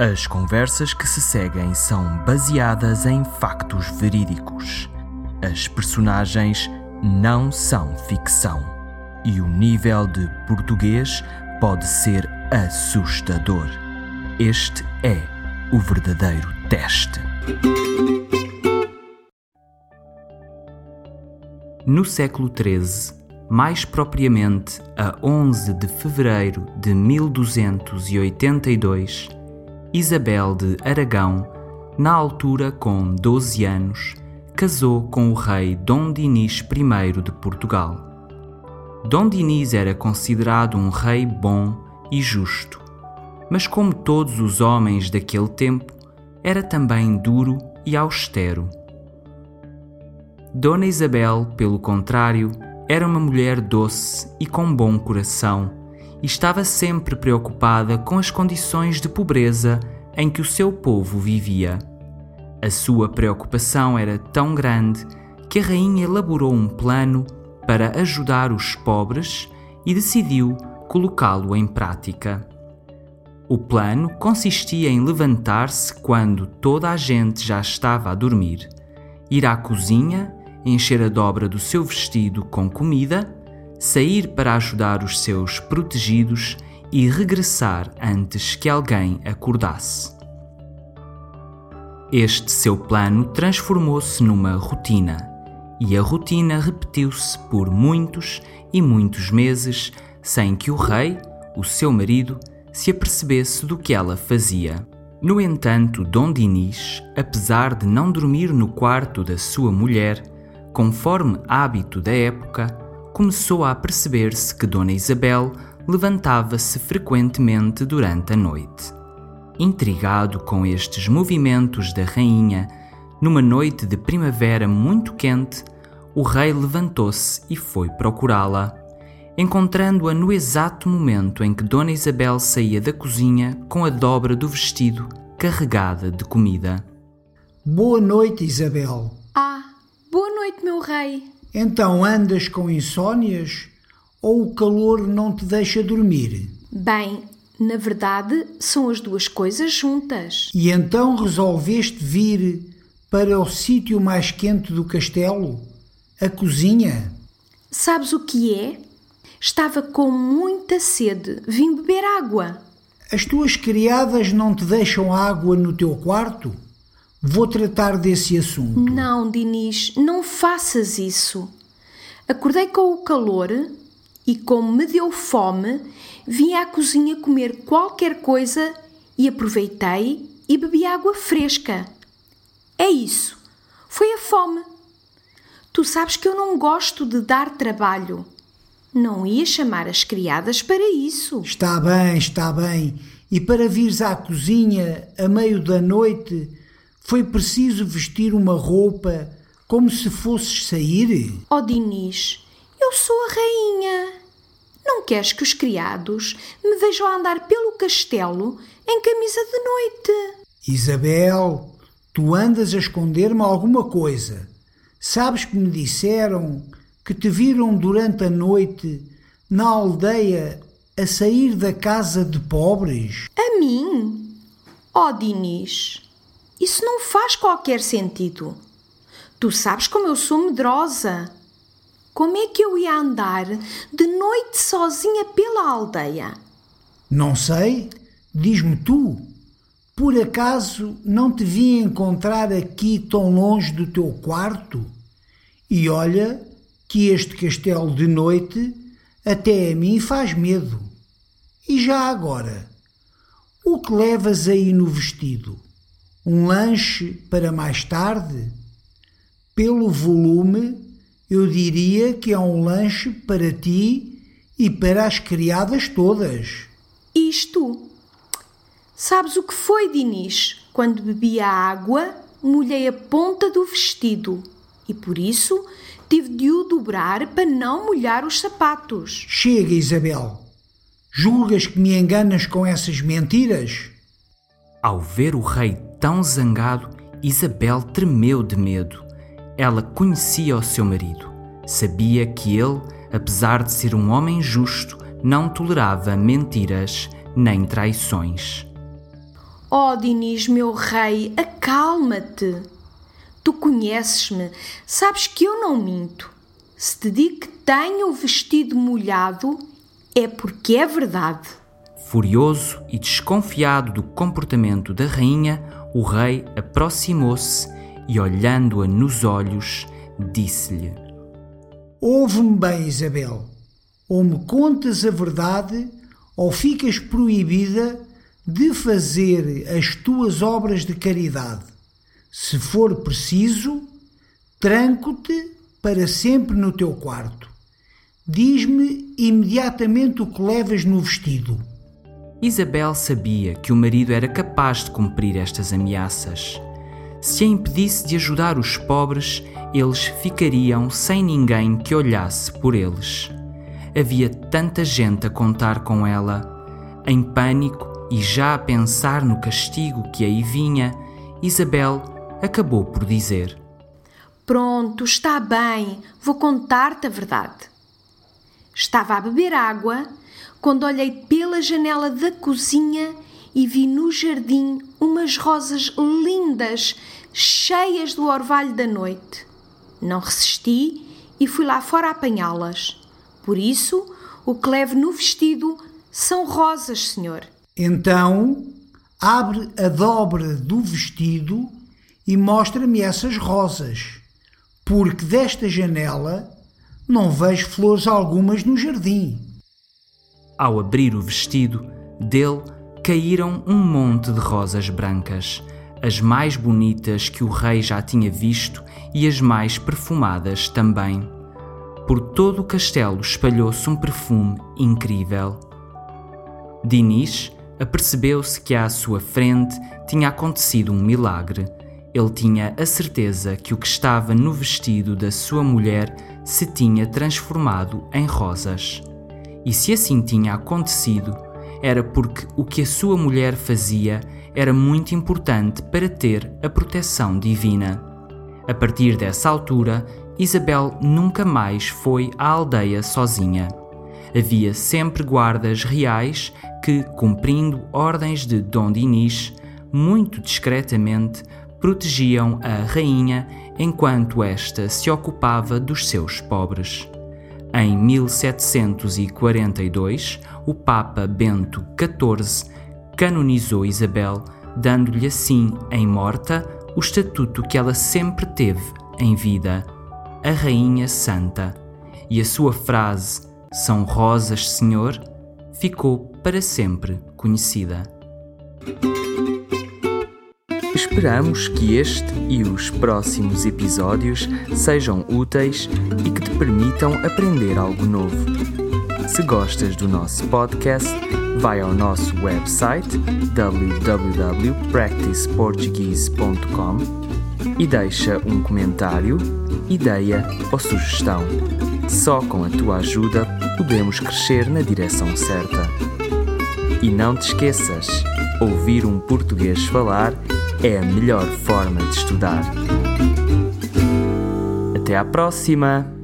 As conversas que se seguem são baseadas em factos verídicos. As personagens não são ficção. E o nível de português pode ser assustador. Este é o verdadeiro teste. No século XIII, mais propriamente a 11 de fevereiro de 1282, Isabel de Aragão, na altura com 12 anos, casou com o rei Dom Dinis I de Portugal. Dom Dinis era considerado um rei bom e justo, mas como todos os homens daquele tempo, era também duro e austero. Dona Isabel, pelo contrário, era uma mulher doce e com bom coração e estava sempre preocupada com as condições de pobreza em que o seu povo vivia. A sua preocupação era tão grande que a rainha elaborou um plano para ajudar os pobres e decidiu colocá-lo em prática. O plano consistia em levantar-se quando toda a gente já estava a dormir, ir à cozinha encher a dobra do seu vestido com comida, sair para ajudar os seus protegidos e regressar antes que alguém acordasse. Este seu plano transformou-se numa rotina, e a rotina repetiu-se por muitos e muitos meses sem que o rei, o seu marido, se apercebesse do que ela fazia. No entanto, Dom Dinis, apesar de não dormir no quarto da sua mulher, conforme hábito da época, começou a perceber-se que Dona Isabel levantava-se frequentemente durante a noite. Intrigado com estes movimentos da rainha, numa noite de primavera muito quente, o rei levantou-se e foi procurá-la, encontrando-a no exato momento em que Dona Isabel saía da cozinha com a dobra do vestido carregada de comida. Boa noite, Isabel. Ah, Boa noite, meu rei. Então andas com insônias ou o calor não te deixa dormir? Bem, na verdade, são as duas coisas juntas. E então resolveste vir para o sítio mais quente do castelo? A cozinha? Sabes o que é? Estava com muita sede. Vim beber água. As tuas criadas não te deixam água no teu quarto? Vou tratar desse assunto. Não, Dinis, não faças isso. Acordei com o calor e, como me deu fome, vim à cozinha comer qualquer coisa e aproveitei e bebi água fresca. É isso. Foi a fome. Tu sabes que eu não gosto de dar trabalho. Não ia chamar as criadas para isso. Está bem, está bem. E para vires à cozinha a meio da noite foi preciso vestir uma roupa como se fosses sair? Oh, Dinis, eu sou a rainha. Não queres que os criados me vejam andar pelo castelo em camisa de noite? Isabel, tu andas a esconder-me alguma coisa. Sabes que me disseram que te viram durante a noite na aldeia a sair da casa de pobres? A mim? Oh, Dinis. Isso não faz qualquer sentido. Tu sabes como eu sou medrosa. Como é que eu ia andar de noite sozinha pela aldeia? Não sei. Diz-me tu. Por acaso não te vi encontrar aqui tão longe do teu quarto? E olha que este castelo de noite até a mim faz medo. E já agora, o que levas aí no vestido? Um lanche para mais tarde? Pelo volume, eu diria que é um lanche para ti e para as criadas todas. Isto? Sabes o que foi, Dinis? Quando bebi a água, molhei a ponta do vestido e por isso tive de o dobrar para não molhar os sapatos. Chega, Isabel. Julgas que me enganas com essas mentiras? Ao ver o rei tão zangado, Isabel tremeu de medo. Ela conhecia o seu marido. Sabia que ele, apesar de ser um homem justo, não tolerava mentiras nem traições. Oh, Dinis, meu rei, acalma-te. Tu conheces-me, sabes que eu não minto. Se te digo que tenho o vestido molhado, é porque é verdade. Furioso e desconfiado do comportamento da rainha, o rei aproximou-se e, olhando-a nos olhos, disse-lhe: Ouve-me bem, Isabel. Ou me contas a verdade, ou ficas proibida de fazer as tuas obras de caridade. Se for preciso, tranco-te para sempre no teu quarto. Diz-me imediatamente o que levas no vestido. Isabel sabia que o marido era capaz de cumprir estas ameaças. Se a impedisse de ajudar os pobres, eles ficariam sem ninguém que olhasse por eles. Havia tanta gente a contar com ela. Em pânico e já a pensar no castigo que aí vinha, Isabel acabou por dizer: Pronto, está bem, vou contar-te a verdade. Estava a beber água quando olhei pela janela da cozinha e vi no jardim umas rosas lindas, cheias do orvalho da noite. Não resisti e fui lá fora apanhá-las. Por isso, o que levo no vestido são rosas, senhor. Então, abre a dobra do vestido e mostra-me essas rosas, porque desta janela não vejo flores algumas no jardim. Ao abrir o vestido, dele caíram um monte de rosas brancas, as mais bonitas que o rei já tinha visto e as mais perfumadas também. Por todo o castelo espalhou-se um perfume incrível. Dinis apercebeu-se que à sua frente tinha acontecido um milagre. Ele tinha a certeza que o que estava no vestido da sua mulher se tinha transformado em rosas. E se assim tinha acontecido, era porque o que a sua mulher fazia era muito importante para ter a proteção divina. A partir dessa altura, Isabel nunca mais foi à aldeia sozinha. Havia sempre guardas reais que, cumprindo ordens de Dom Dinis, muito discretamente protegiam a rainha enquanto esta se ocupava dos seus pobres. Em 1742, o Papa Bento XIV canonizou Isabel, dando-lhe assim, em morta, o estatuto que ela sempre teve em vida, a Rainha Santa. E a sua frase, São Rosas, Senhor, ficou para sempre conhecida. Esperamos que este e os próximos episódios sejam úteis e que te permitam aprender algo novo. Se gostas do nosso podcast, vai ao nosso website www.practiceportuguese.com e deixa um comentário, ideia ou sugestão. Só com a tua ajuda podemos crescer na direção certa. E não te esqueças, ouvir um português falar é a melhor forma de estudar. Até à próxima!